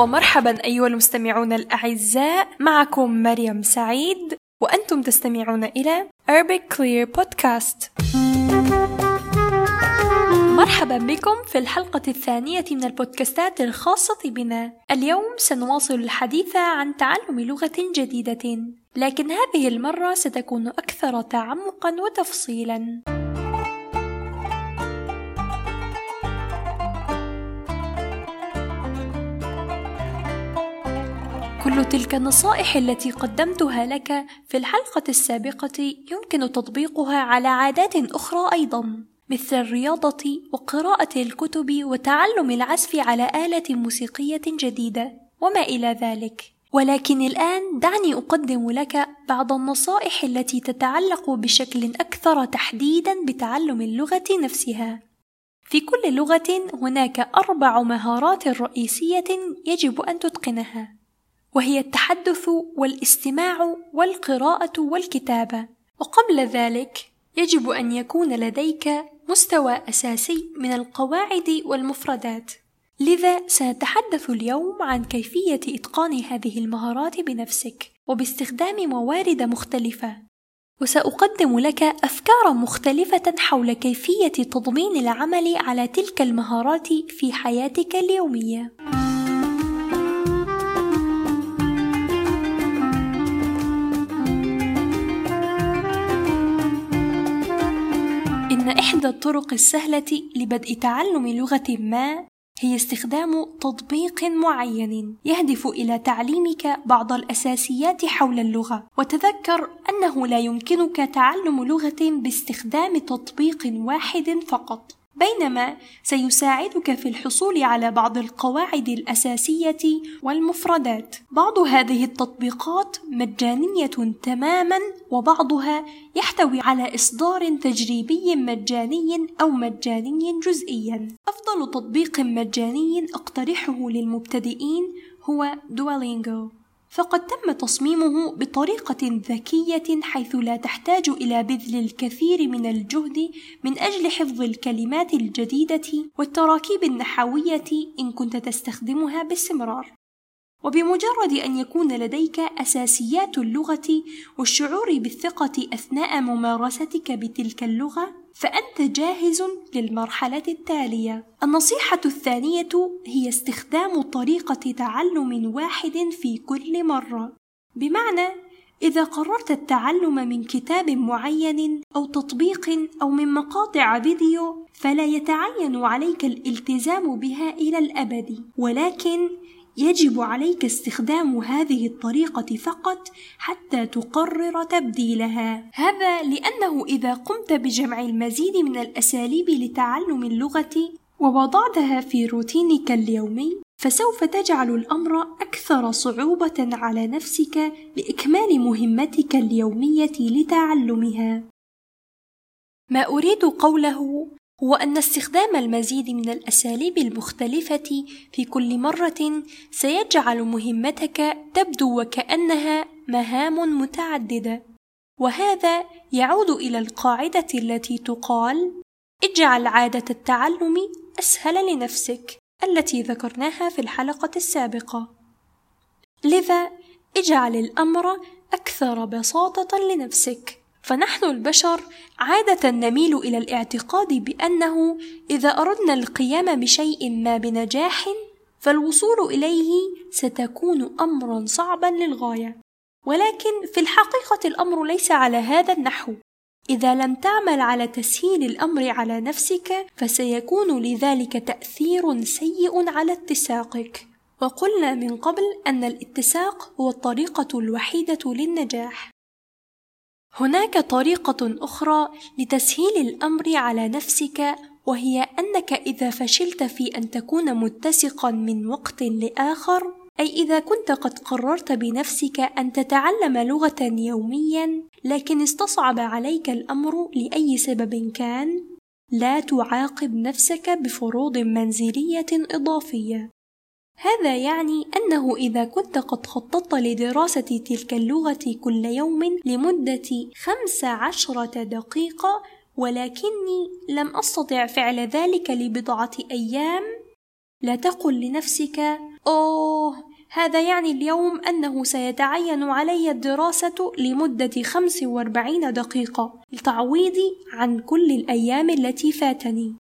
ومرحبا أيها المستمعون الأعزاء معكم مريم سعيد وأنتم تستمعون إلى Arabic Clear Podcast. مرحبا بكم في الحلقة الثانية من البودكاستات الخاصة بنا. اليوم سنواصل الحديث عن تعلم لغة جديدة لكن هذه المرة ستكون أكثر تعمقا وتفصيلا. كل تلك النصائح التي قدمتها لك في الحلقة السابقة يمكن تطبيقها على عادات أخرى أيضا مثل الرياضة وقراءة الكتب وتعلم العزف على آلة موسيقية جديدة وما إلى ذلك. ولكن الآن دعني أقدم لك بعض النصائح التي تتعلق بشكل أكثر تحديدا بتعلم اللغة نفسها. في كل لغة هناك أربع مهارات رئيسية يجب أن تتقنها. وهي التحدث والاستماع والقراءة والكتابة. وقبل ذلك يجب أن يكون لديك مستوى أساسي من القواعد والمفردات. لذا سنتحدث اليوم عن كيفية إتقان هذه المهارات بنفسك وباستخدام موارد مختلفة. وسأقدم لك أفكارا مختلفة حول كيفية تضمين العمل على تلك المهارات في حياتك اليومية. إحدى الطرق السهلة لبدء تعلم لغة ما هي استخدام تطبيق معين يهدف إلى تعليمك بعض الأساسيات حول اللغة، وتذكر أنه لا يمكنك تعلم لغة باستخدام تطبيق واحد فقط. بينما سيساعدك في الحصول على بعض القواعد الأساسية والمفردات. بعض هذه التطبيقات مجانية تماما وبعضها يحتوي على إصدار تجريبي مجاني أو مجاني جزئيا. أفضل تطبيق مجاني أقترحه للمبتدئين هو دوالينغو فقد تم تصميمه بطريقة ذكية حيث لا تحتاج إلى بذل الكثير من الجهد من أجل حفظ الكلمات الجديدة والتراكيب النحوية إن كنت تستخدمها باستمرار. وبمجرد أن يكون لديك أساسيات اللغة والشعور بالثقة أثناء ممارستك بتلك اللغة، فأنت جاهز للمرحلة التالية. النصيحة الثانية هي استخدام طريقة تعلم واحد في كل مرة، بمعنى إذا قررت التعلم من كتاب معين أو تطبيق أو من مقاطع فيديو فلا يتعين عليك الالتزام بها إلى الأبد، ولكن يجب عليك استخدام هذه الطريقة فقط حتى تقرر تبديلها. هذا لأنه إذا قمت بجمع المزيد من الأساليب لتعلم اللغة ووضعتها في روتينك اليومي، فسوف تجعل الأمر أكثر صعوبة على نفسك لإكمال مهمتك اليومية لتعلمها. ما أريد قوله هو أن استخدام المزيد من الأساليب المختلفة في كل مرة سيجعل مهمتك تبدو وكأنها مهام متعددة، وهذا يعود إلى القاعدة التي تقال: اجعل عادة التعلم أسهل لنفسك، التي ذكرناها في الحلقة السابقة. لذا اجعل الأمر أكثر بساطة لنفسك. فنحن البشر عادة نميل إلى الاعتقاد بأنه إذا أردنا القيام بشيء ما بنجاح فالوصول إليه ستكون أمرا صعبا للغاية. ولكن في الحقيقة الأمر ليس على هذا النحو. إذا لم تعمل على تسهيل الأمر على نفسك فسيكون لذلك تأثير سيء على اتساقك. وقلنا من قبل أن الاتساق هو الطريقة الوحيدة للنجاح. هناك طريقة أخرى لتسهيل الأمر على نفسك وهي أنك إذا فشلت في أن تكون متسقا من وقت لآخر أي إذا كنت قد قررت بنفسك أن تتعلم لغة يوميا لكن استصعب عليك الأمر لأي سبب كان لا تعاقب نفسك بفروض منزلية إضافية. هذا يعني أنه إذا كنت قد خططت لدراسة تلك اللغة كل يوم لمدة خمس عشرة دقيقة ولكني لم أستطع فعل ذلك لبضعة أيام لا تقل لنفسك أوه هذا يعني اليوم أنه سيتعين علي الدراسة لمدة 45 دقيقة لتعويضي عن كل الأيام التي فاتني.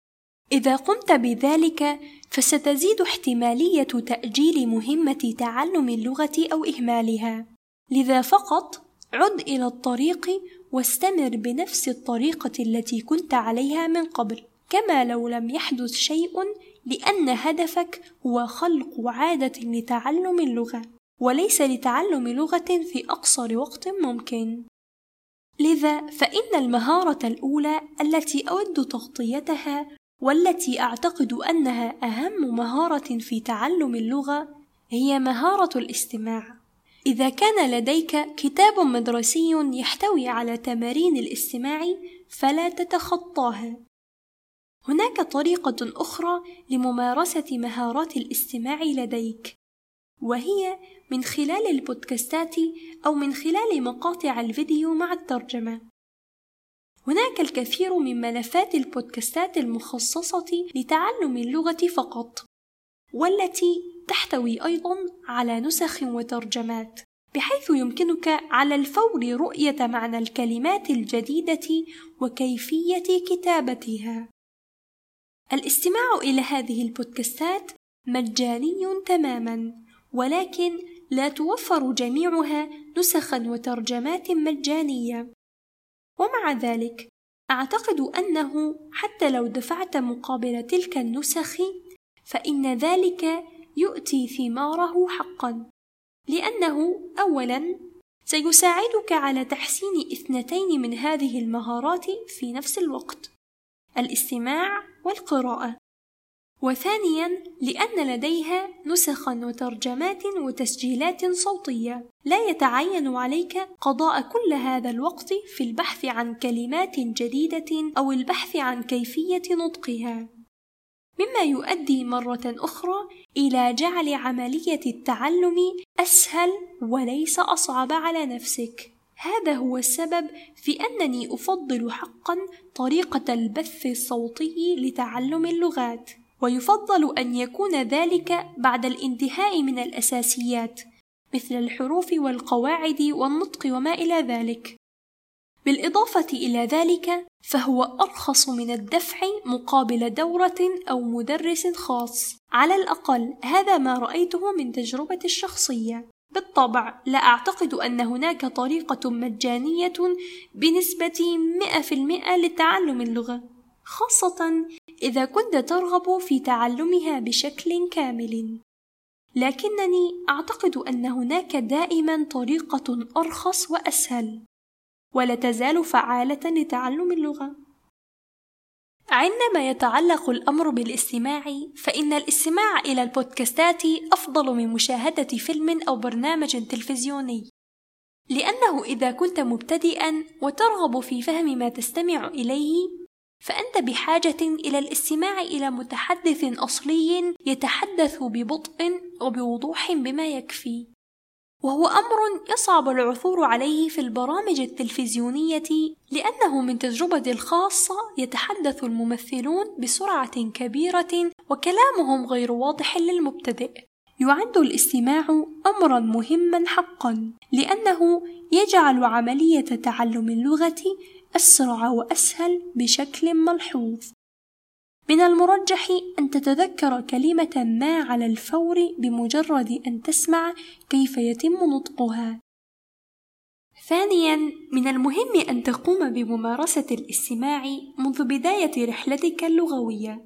إذا قمت بذلك فستزيد احتمالية تأجيل مهمة تعلم اللغة أو إهمالها. لذا فقط عد إلى الطريق واستمر بنفس الطريقة التي كنت عليها من قبل، كما لو لم يحدث شيء لأن هدفك هو خلق عادة لتعلم اللغة وليس لتعلم لغة في أقصر وقت ممكن. لذا فإن المهارة الأولى التي أود تغطيتها والتي أعتقد أنها أهم مهارة في تعلم اللغة هي مهارة الاستماع. إذا كان لديك كتاب مدرسي يحتوي على تمارين الاستماع فلا تتخطاها هناك طريقة أخرى لممارسة مهارات الاستماع لديك، وهي من خلال البودكاستات أو من خلال مقاطع الفيديو مع الترجمة. هناك الكثير من ملفات البودكاستات المخصصة لتعلم اللغة فقط، والتي تحتوي أيضًا على نسخ وترجمات، بحيث يمكنك على الفور رؤية معنى الكلمات الجديدة وكيفية كتابتها. الاستماع إلى هذه البودكاستات مجاني تماما ولكن لا توفر جميعها نسخا وترجمات مجانية ومع ذلك أعتقد أنه حتى لو دفعت مقابل تلك النسخ فإن ذلك يؤتي ثماره حقا. لأنه أولا سيساعدك على تحسين إثنتين من هذه المهارات في نفس الوقت الاستماع والقراءة. وثانيا لأن لديها نسخا وترجمات وتسجيلات صوتية. لا يتعين عليك قضاء كل هذا الوقت في البحث عن كلمات جديدة أو البحث عن كيفية نطقها. مما يؤدي مرة أخرى إلى جعل عملية التعلم أسهل وليس أصعب على نفسك. هذا هو السبب في أنني أفضل حقا طريقة البث الصوتي لتعلم اللغات، ويفضل أن يكون ذلك بعد الانتهاء من الأساسيات مثل الحروف والقواعد والنطق وما إلى ذلك. بالإضافة إلى ذلك، فهو أرخص من الدفع مقابل دورة أو مدرس خاص، على الأقل هذا ما رأيته من تجربتي الشخصية. بالطبع لا أعتقد أن هناك طريقة مجانية بنسبة مئة في المئة لتعلم اللغة خاصة إذا كنت ترغب في تعلمها بشكل كامل. لكنني أعتقد أن هناك دائما طريقة أرخص وأسهل ولا تزال فعالة لتعلم اللغة. عندما يتعلق الأمر بالاستماع فإن الاستماع إلى البودكاستات أفضل من مشاهدة فيلم أو برنامج تلفزيوني. لأنه إذا كنت مبتدئا وترغب في فهم ما تستمع إليه فأنت بحاجة إلى الاستماع إلى متحدث أصلي يتحدث ببطء وبوضوح بما يكفي وهو أمر يصعب العثور عليه في البرامج التلفزيونية لأنه من تجربتي الخاصة يتحدث الممثلون بسرعة كبيرة وكلامهم غير واضح للمبتدئ. يعد الاستماع أمرا مهما حقا لأنه يجعل عملية تعلم اللغة أسرع وأسهل بشكل ملحوظ. من المرجح أن تتذكر كلمة ما على الفور بمجرد أن تسمع كيف يتم نطقها. ثانيا من المهم أن تقوم بممارسة الاستماع منذ بداية رحلتك اللغوية،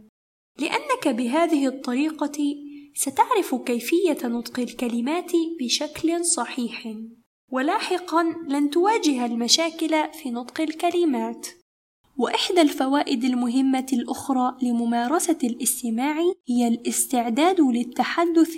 لأنك بهذه الطريقة ستعرف كيفية نطق الكلمات بشكل صحيح، ولاحقا لن تواجه المشاكل في نطق الكلمات. وإحدى الفوائد المهمة الأخرى لممارسة الاستماع هي الاستعداد للتحدث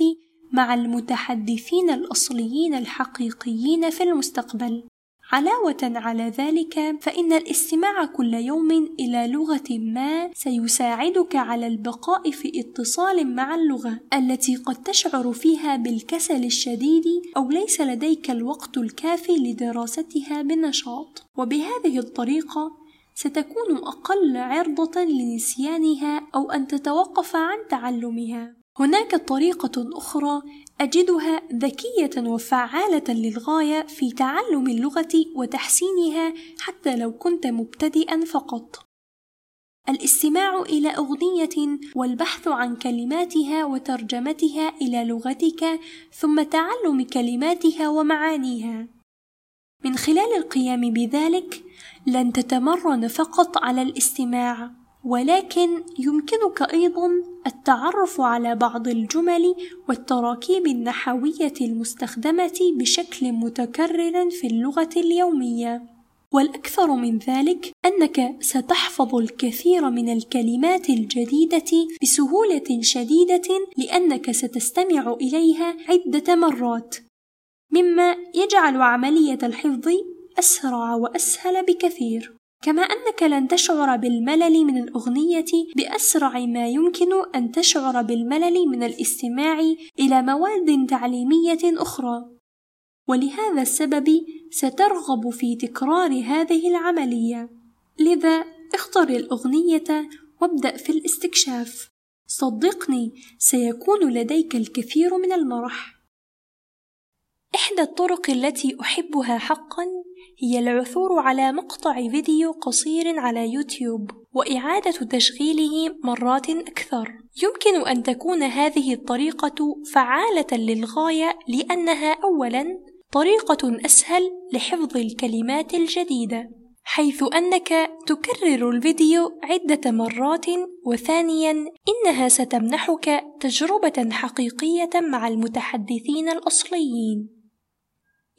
مع المتحدثين الأصليين الحقيقيين في المستقبل. علاوة على ذلك فإن الاستماع كل يوم إلى لغة ما سيساعدك على البقاء في اتصال مع اللغة التي قد تشعر فيها بالكسل الشديد أو ليس لديك الوقت الكافي لدراستها بنشاط وبهذه الطريقة ستكون أقل عرضة لنسيانها أو أن تتوقف عن تعلمها. هناك طريقة أخرى أجدها ذكية وفعالة للغاية في تعلم اللغة وتحسينها حتى لو كنت مبتدئا فقط. الاستماع إلى أغنية والبحث عن كلماتها وترجمتها إلى لغتك ثم تعلم كلماتها ومعانيها. من خلال القيام بذلك لن تتمرن فقط على الاستماع ولكن يمكنك أيضا التعرف على بعض الجمل والتراكيب النحوية المستخدمة بشكل متكرر في اللغة اليومية. والأكثر من ذلك أنك ستحفظ الكثير من الكلمات الجديدة بسهولة شديدة لأنك ستستمع إليها عدة مرات. مما يجعل عملية الحفظ أسرع وأسهل بكثير. كما أنك لن تشعر بالملل من الأغنية بأسرع ما يمكن أن تشعر بالملل من الاستماع إلى مواد تعليمية أخرى، ولهذا السبب سترغب في تكرار هذه العملية، لذا اختر الأغنية وابدأ في الاستكشاف، صدقني سيكون لديك الكثير من المرح. إحدى الطرق التي أحبها حقًا هي العثور على مقطع فيديو قصير على يوتيوب وإعادة تشغيله مرات أكثر. يمكن أن تكون هذه الطريقة فعالة للغاية لأنها أولاً طريقة أسهل لحفظ الكلمات الجديدة، حيث أنك تكرر الفيديو عدة مرات، وثانياً إنها ستمنحك تجربة حقيقية مع المتحدثين الأصليين.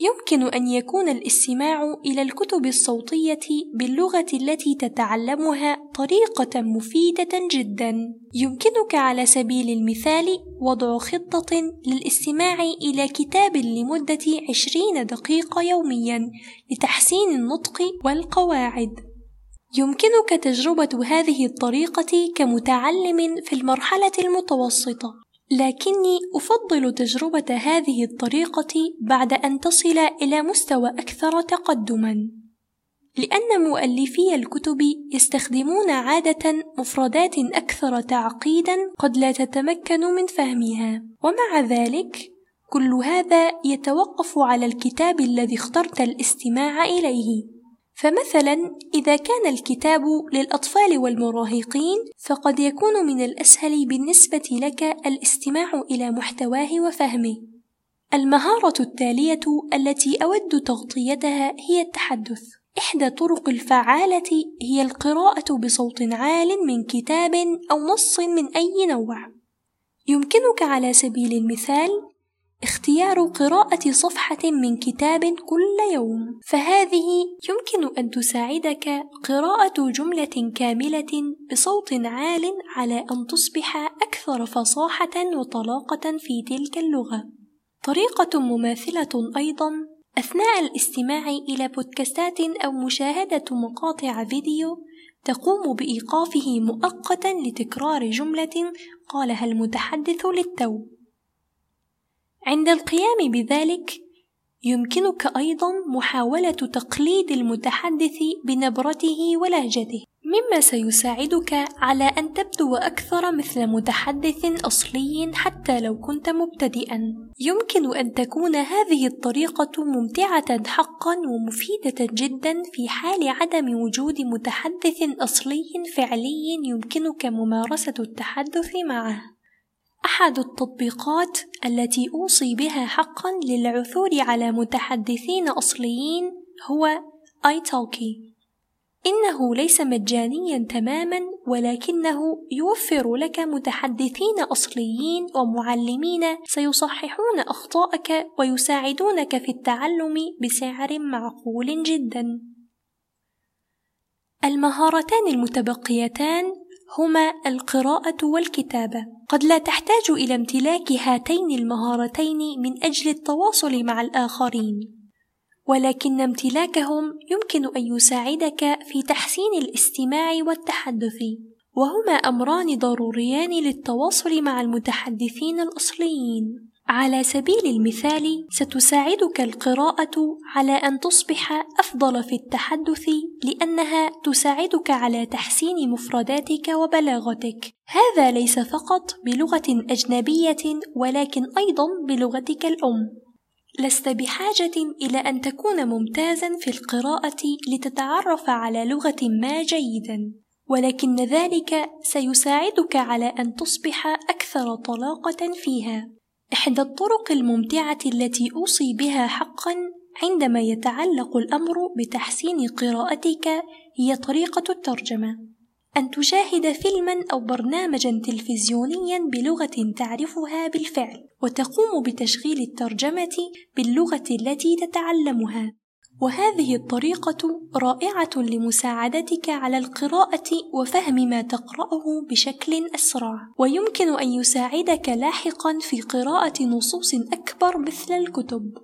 يمكن أن يكون الاستماع إلى الكتب الصوتية باللغة التي تتعلمها طريقة مفيدة جدا. يمكنك على سبيل المثال وضع خطة للاستماع إلى كتاب لمدة عشرين دقيقة يوميا لتحسين النطق والقواعد. يمكنك تجربة هذه الطريقة كمتعلم في المرحلة المتوسطة لكني أفضل تجربة هذه الطريقة بعد أن تصل إلى مستوى أكثر تقدمًا، لأن مؤلفي الكتب يستخدمون عادة مفردات أكثر تعقيدًا قد لا تتمكن من فهمها، ومع ذلك كل هذا يتوقف على الكتاب الذي اخترت الاستماع إليه. فمثلا إذا كان الكتاب للأطفال والمراهقين فقد يكون من الأسهل بالنسبة لك الاستماع إلى محتواه وفهمه. المهارة التالية التي أود تغطيتها هي التحدث. إحدى الطرق الفعالة هي القراءة بصوت عال من كتاب أو نص من أي نوع. يمكنك على سبيل المثال اختيار قراءة صفحة من كتاب كل يوم، فهذه يمكن أن تساعدك قراءة جملة كاملة بصوت عال على أن تصبح أكثر فصاحة وطلاقة في تلك اللغة. طريقة مماثلة أيضًا أثناء الاستماع إلى بودكاستات أو مشاهدة مقاطع فيديو تقوم بإيقافه مؤقتًا لتكرار جملة قالها المتحدث للتو. عند القيام بذلك يمكنك أيضا محاولة تقليد المتحدث بنبرته ولهجته. مما سيساعدك على أن تبدو أكثر مثل متحدث أصلي حتى لو كنت مبتدئا. يمكن أن تكون هذه الطريقة ممتعة حقا ومفيدة جدا في حال عدم وجود متحدث أصلي فعلي يمكنك ممارسة التحدث معه. أحد التطبيقات التي أوصي بها حقًا للعثور على متحدثين أصليين هو italki إنه ليس مجانيًا تمامًا ولكنه يوفر لك متحدثين أصليين ومعلمين سيصححون أخطاءك ويساعدونك في التعلم بسعر معقول جدًا. المهارتان المتبقيتان هما القراءة والكتابة. قد لا تحتاج إلى امتلاك هاتين المهارتين من أجل التواصل مع الآخرين، ولكن امتلاكهم يمكن أن يساعدك في تحسين الاستماع والتحدث، وهما أمران ضروريان للتواصل مع المتحدثين الأصليين. على سبيل المثال ستساعدك القراءة على أن تصبح أفضل في التحدث لأنها تساعدك على تحسين مفرداتك وبلاغتك. هذا ليس فقط بلغة أجنبية ولكن أيضا بلغتك الأم. لست بحاجة إلى أن تكون ممتازا في القراءة لتتعرف على لغة ما جيدا، ولكن ذلك سيساعدك على أن تصبح أكثر طلاقة فيها. إحدى الطرق الممتعة التي أوصي بها حقًا عندما يتعلق الأمر بتحسين قراءتك هي طريقة الترجمة. أن تشاهد فيلمًا أو برنامجًا تلفزيونيًا بلغة تعرفها بالفعل، وتقوم بتشغيل الترجمة باللغة التي تتعلمها. وهذه الطريقة رائعة لمساعدتك على القراءة وفهم ما تقرأه بشكل أسرع، ويمكن أن يساعدك لاحقًا في قراءة نصوص أكبر مثل الكتب.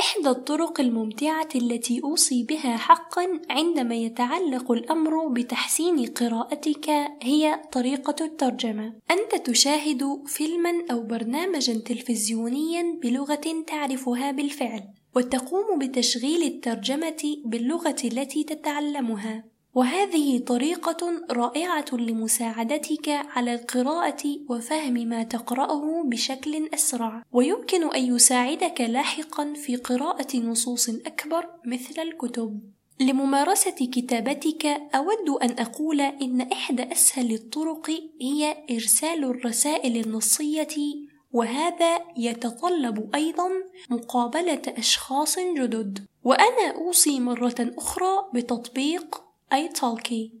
إحدى الطرق الممتعة التي أوصي بها حقًا عندما يتعلق الأمر بتحسين قراءتك هي طريقة الترجمة. أنت تشاهد فيلمًا أو برنامجًا تلفزيونيًا بلغة تعرفها بالفعل، وتقوم بتشغيل الترجمة باللغة التي تتعلمها، وهذه طريقة رائعة لمساعدتك على القراءة وفهم ما تقرأه بشكل أسرع، ويمكن أن يساعدك لاحقًا في قراءة نصوص أكبر مثل الكتب. لممارسة كتابتك أود أن أقول إن إحدى أسهل الطرق هي إرسال الرسائل النصية وهذا يتطلب أيضا مقابلة أشخاص جدد. وأنا أوصي مرة أخرى بتطبيق italki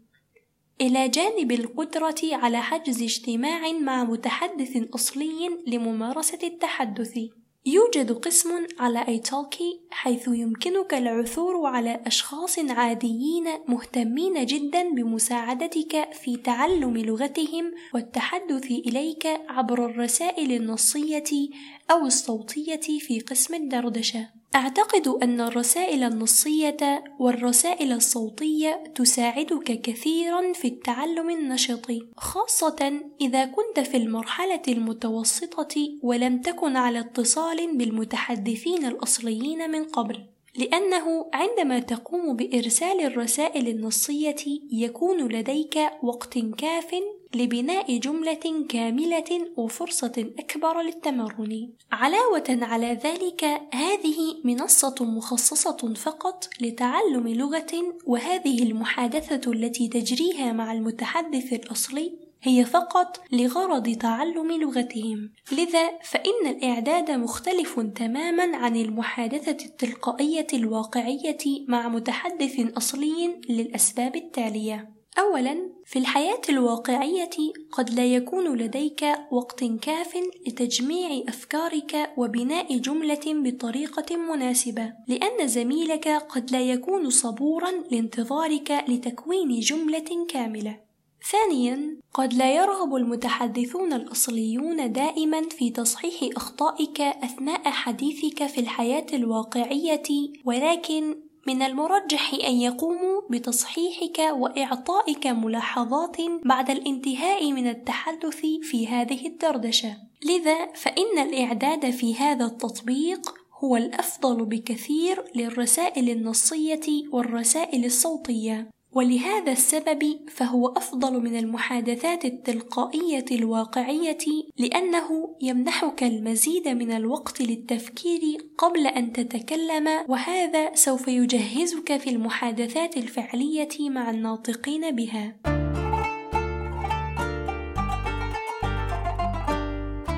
إلى جانب القدرة على حجز اجتماع مع متحدث أصلي لممارسة التحدث. يوجد قسم على ايتالكي حيث يمكنك العثور على أشخاص عاديين مهتمين جدا بمساعدتك في تعلم لغتهم والتحدث إليك عبر الرسائل النصية أو الصوتية في قسم الدردشة. أعتقد أن الرسائل النصية والرسائل الصوتية تساعدك كثيرا في التعلم النشط، خاصة إذا كنت في المرحلة المتوسطة ولم تكن على اتصال بالمتحدثين الأصليين من قبل. لأنه عندما تقوم بإرسال الرسائل النصية يكون لديك وقت كاف لبناء جملة كاملة وفرصة أكبر للتمرن. علاوة على ذلك، هذه منصة مخصصة فقط لتعلم لغة، وهذه المحادثة التي تجريها مع المتحدث الأصلي هي فقط لغرض تعلم لغتهم لذا فإن الإعداد مختلف تماما عن المحادثة التلقائية الواقعية مع متحدث أصلي للأسباب التالية أولا في الحياة الواقعية قد لا يكون لديك وقت كاف لتجميع أفكارك وبناء جملة بطريقة مناسبة لأن زميلك قد لا يكون صبورا لانتظارك لتكوين جملة كاملة. ثانيا قد لا يرغب المتحدثون الأصليون دائما في تصحيح أخطائك أثناء حديثك في الحياة الواقعية ولكن من المرجح أن يقوموا بتصحيحك وإعطائك ملاحظات بعد الانتهاء من التحدث في هذه الدردشة. لذا فإن الإعداد في هذا التطبيق هو الأفضل بكثير للرسائل النصية والرسائل الصوتية. ولهذا السبب فهو أفضل من المحادثات التلقائية الواقعية لأنه يمنحك المزيد من الوقت للتفكير قبل أن تتكلم وهذا سوف يجهزك في المحادثات الفعلية مع الناطقين بها.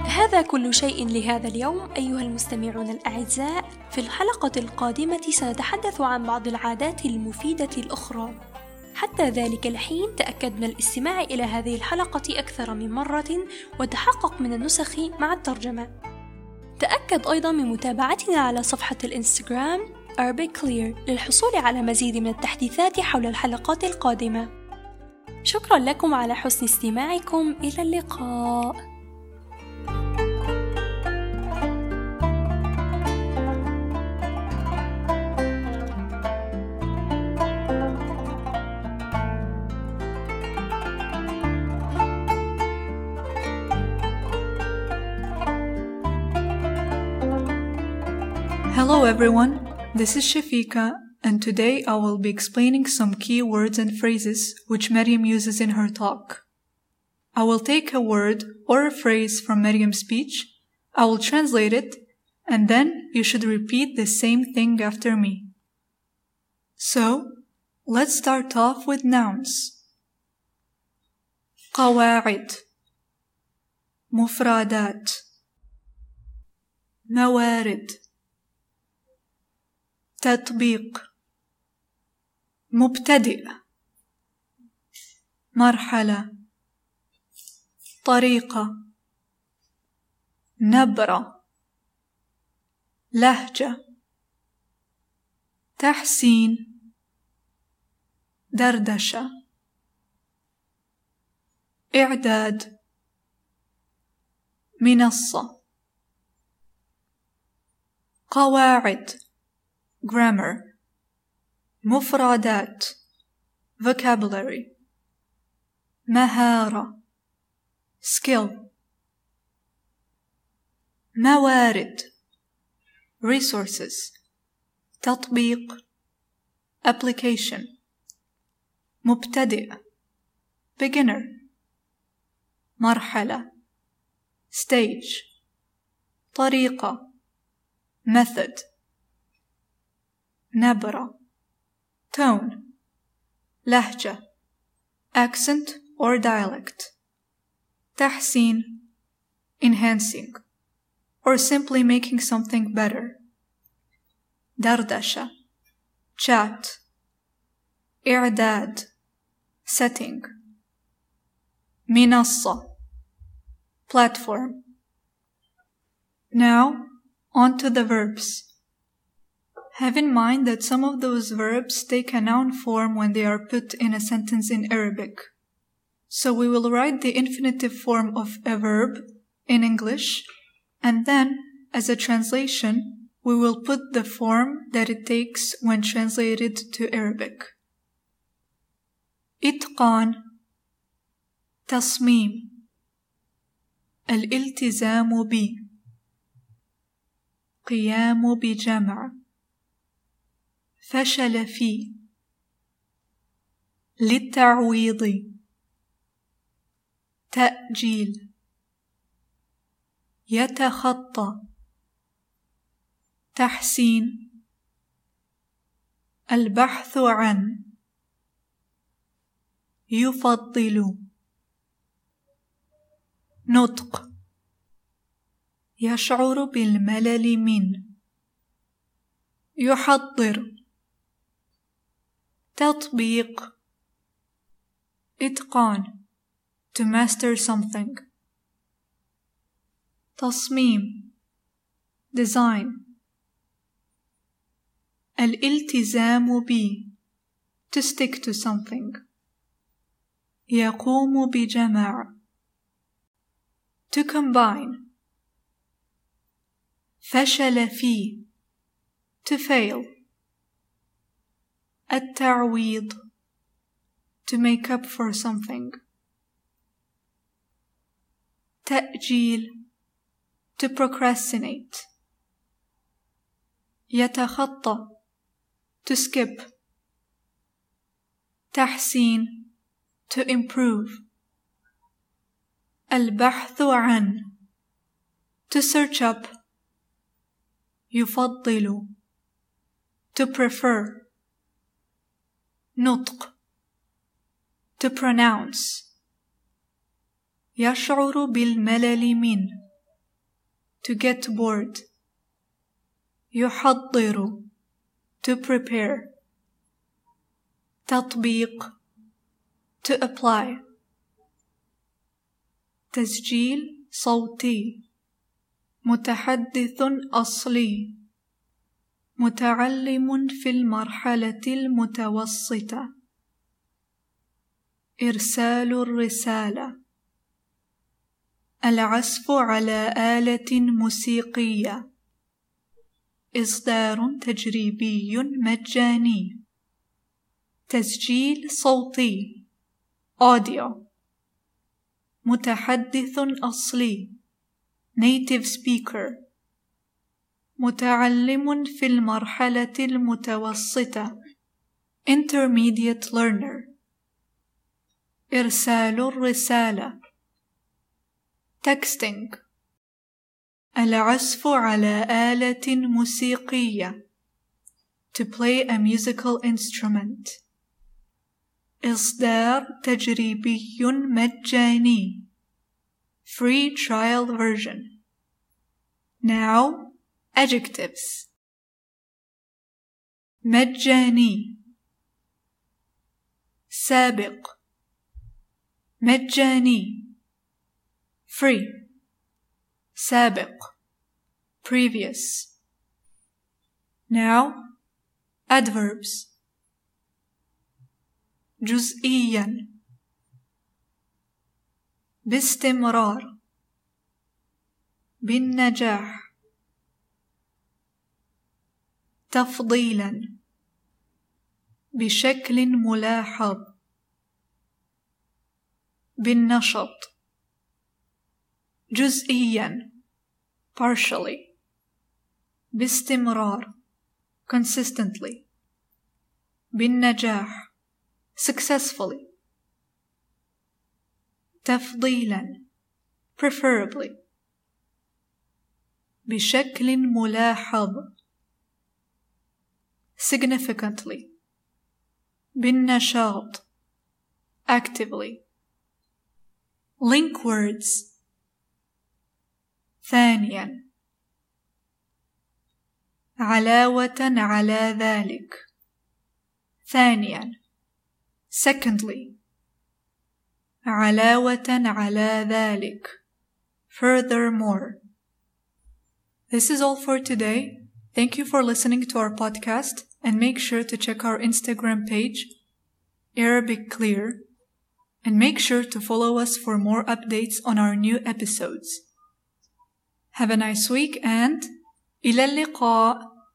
هذا كل شيء لهذا اليوم أيها المستمعون الأعزاء في الحلقة القادمة سنتحدث عن بعض العادات المفيدة الأخرى حتى ذلك الحين تأكد من الاستماع إلى هذه الحلقة أكثر من مرة وتحقق من النسخ مع الترجمة. تأكد أيضا من متابعتنا على صفحة الإنستغرام Arabic Clear للحصول على مزيد من التحديثات حول الحلقات القادمة. شكرا لكم على حسن استماعكم. إلى اللقاء. Hello everyone, this is Shafika, and today I will be explaining some key words and phrases which Maryam uses in her talk. I will take a word or a phrase from Maryam's speech, I will translate it, and then you should repeat the same thing after me. So, let's start off with nouns. قواعد مفردات موارد تطبيق. مبتدئ. مرحلة. طريقة. نبرة. لهجة. تحسين. دردشة. إعداد. منصة. قواعد. grammar مفردات vocabulary مهارة skill موارد resources تطبيق application مبتدئ beginner مرحلة stage طريقة method نبرة tone لهجة accent or dialect تحسين enhancing or simply making something better دردشة chat إعداد setting منصة platform now on to the verbs have in mind that some of those verbs take a noun form when they are put in a sentence in Arabic. So we will write the infinitive form of a verb in English, and then, as a translation, we will put the form that it takes when translated to Arabic. إتقان تصميم الالتزام ب قيام بجمع فشل في. للتعويض. تأجيل. يتخطى. تحسين. البحث عن. يفضل. نطق. يشعر بالملل من. يحضر. تطبيق إتقان to master something تصميم design الالتزام ب to stick to something يقوم بجمع to combine فشل في to fail التعويض to make up for something تأجيل to procrastinate يتخطى to skip تحسين to improve البحث عن to search up يفضل to prefer نطق. To pronounce. يشعر بالملل من. To get bored. يحضر. To prepare. تطبيق. To apply. تسجيل صوتي. متحدث أصلي. متعلم في المرحلة المتوسطة. إرسال الرسالة. العزف على آلة موسيقية. إصدار تجريبي مجاني. تسجيل صوتي. أوديو. متحدث أصلي. Native speaker. متعلم في المرحلة المتوسطة intermediate learner إرسال الرسالة texting العزف على آلة موسيقية to play a musical instrument إصدار تجريبي مجاني free trial version now adjectives. مجاني سابق مجاني free. سابق previous. Now adverbs. جزئيا باستمرار بالنجاح تفضيلا. بشكل ملاحظ. بالنشط. جزئيا. partially. باستمرار. consistently. بالنجاح. successfully. تفضيلا. preferably. بشكل ملاحظ. significantly بالنشاط actively link words ثانيا علاوة على ذلك ثانيا secondly علاوة على ذلك furthermore This is all for today. Thank you for listening to our podcast and make sure to check our Instagram page, Arabic Clear, and make sure to follow us for more updates on our new episodes. Have a nice week and إلى اللقاء